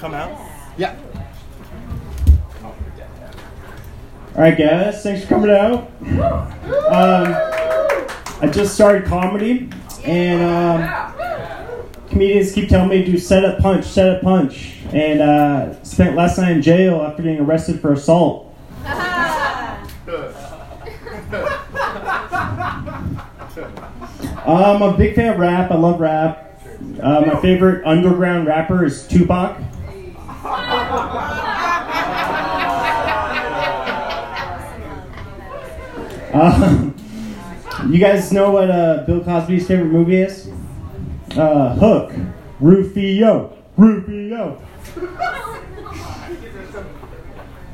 come out? Yeah. All right, guys, thanks for coming out. Um, I just started comedy, and um, comedians keep telling me to do set up punch, set up punch, and uh, spent last night in jail after getting arrested for assault. Uh, I'm a big fan of rap. I love rap. Uh, my favorite underground rapper is Tupac. Um, you guys know what uh, Bill Cosby's favorite movie is? Uh, Hook. Rufio. Rufio.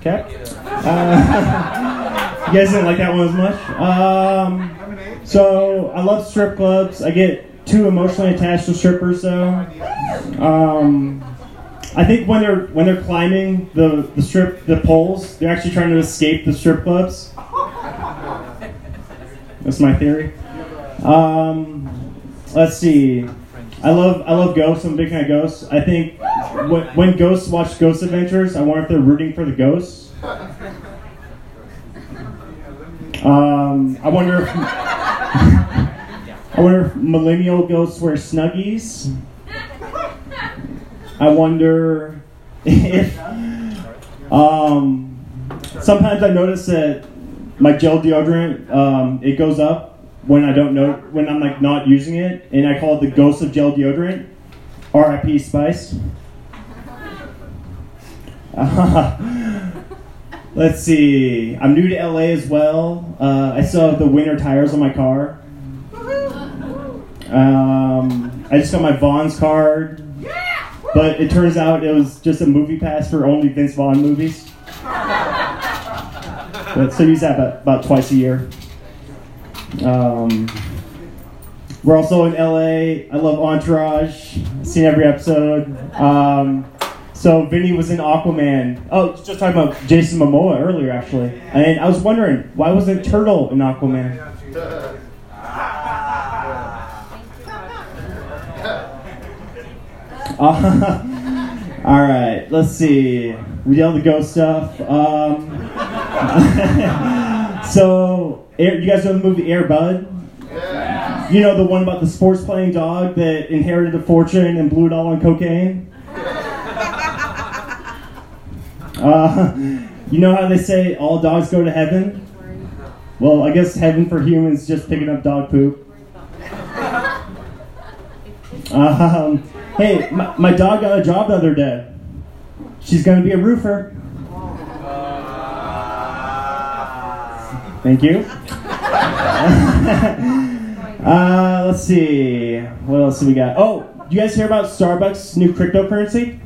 Okay. Uh, you guys didn't like that one as much. Um, so I love strip clubs. I get too emotionally attached to strippers, though. Um, I think when they're when they're climbing the, the strip the poles, they're actually trying to escape the strip clubs. That's my theory. Um, let's see. I love I love ghosts. I'm a big fan of ghosts. I think when, when ghosts watch Ghost Adventures, I wonder if they're rooting for the ghosts. Um, I wonder if I wonder if millennial ghosts wear snuggies. I wonder if um, sometimes I notice that my gel deodorant um, it goes up when I don't know when I'm like not using it, and I call it the ghost of gel deodorant. R.I.P. Spice. let's see. I'm new to LA as well. Uh, I still have the winter tires on my car. Um, I just got my Vons card, but it turns out it was just a movie pass for only Vince Vaughn movies. But so use that about, about twice a year. Um, we're also in LA. I love Entourage. I've seen every episode. Um, so Vinny was in Aquaman. Oh, just talking about Jason Momoa earlier, actually. And I was wondering why wasn't Turtle in Aquaman? Uh, all right, let's see. We did all the ghost stuff. Um, so, Air, you guys know the movie Air Bud? Yeah. You know the one about the sports playing dog that inherited a fortune and blew it all on cocaine? Uh, you know how they say all dogs go to heaven? Well, I guess heaven for humans just picking up dog poop. Um, hey, my, my dog got a job the other day. She's going to be a roofer. Thank you. uh, let's see. What else do we got? Oh, you guys hear about Starbucks' new cryptocurrency?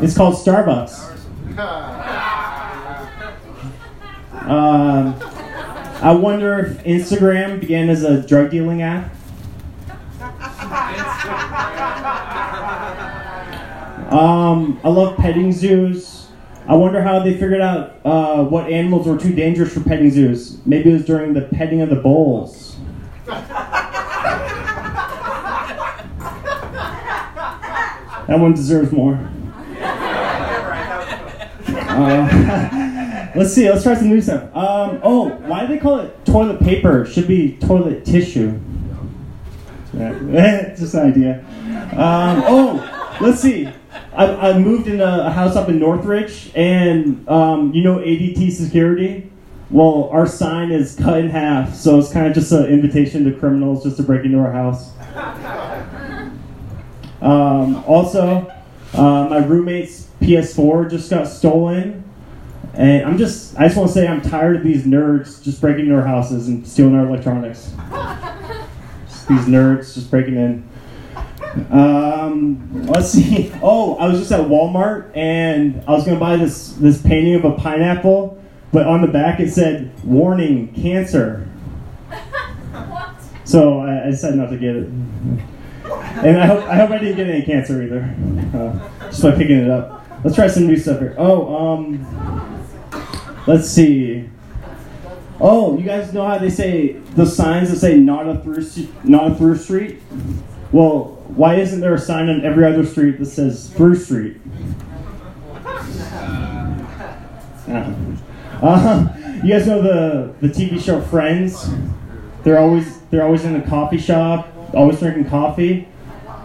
It's called Starbucks. Um, I wonder if Instagram began as a drug dealing app. Um, I love petting zoos. I wonder how they figured out uh, what animals were too dangerous for petting zoos. Maybe it was during the petting of the bulls. That one deserves more. Uh, let's see. Let's try some new stuff. Um, oh, why do they call it toilet paper? It should be toilet tissue. Yeah, just an idea. Um, oh, let's see. I, I moved in a, house up in Northridge, and um, you know ADT security. Well, our sign is cut in half, so it's kind of just an invitation to criminals just to break into our house. Um, also, uh, my roommate's PS4 just got stolen, and I'm just I just want to say I'm tired of these nerds just breaking into our houses and stealing our electronics. These nerds just breaking in. Um, let's see. Oh, I was just at Walmart and I was gonna buy this this painting of a pineapple, but on the back it said "Warning: Cancer." So I, I decided not to get it. And I hope I hope I didn't get any cancer either. Uh, just by picking it up. Let's try some new stuff here. Oh, um, let's see. Oh, you guys know how they say the signs that say not a through not a through street? Well, why isn't there a sign on every other street that says through street? Uh, uh, you guys know the, the TV show Friends? They're always they're always in the coffee shop, always drinking coffee.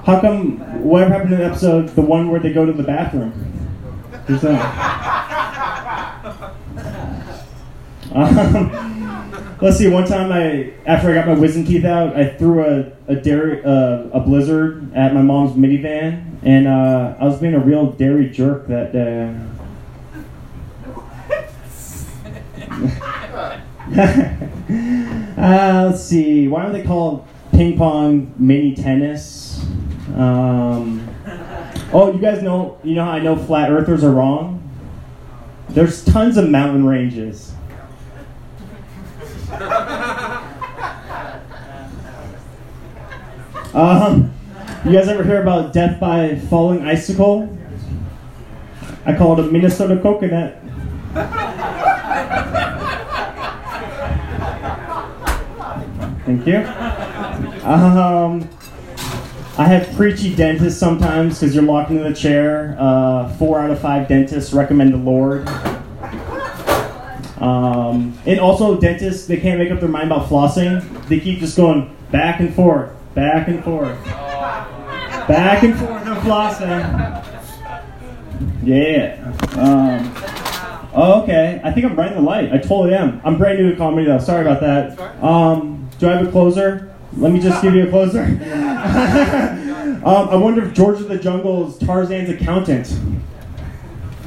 How come whatever happened in the episode, the one where they go to the bathroom? There's. Um, let's see. One time, I after I got my wisdom teeth out, I threw a a dairy uh, a blizzard at my mom's minivan, and uh, I was being a real dairy jerk that day. uh, let's see. Why don't they call ping pong mini tennis? Um, oh, you guys know. You know how I know flat earthers are wrong. There's tons of mountain ranges. Um, you guys ever hear about death by falling icicle? I call it a Minnesota coconut. Thank you. Um, I have preachy dentists sometimes because you're locked into the chair. Uh, four out of five dentists recommend the Lord. Um, and also, dentists, they can't make up their mind about flossing. They keep just going back and forth, back and forth, back and forth on flossing. Yeah. Um, oh, okay. I think I'm right in the light. I totally am. I'm brand new to comedy, though. Sorry about that. Um, do I have a closer? Let me just give you a closer. um, I wonder if George of the Jungle is Tarzan's accountant.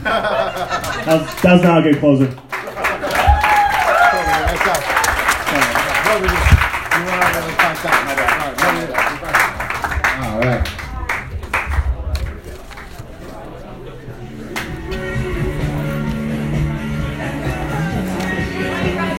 That was, that not a good closer. All right.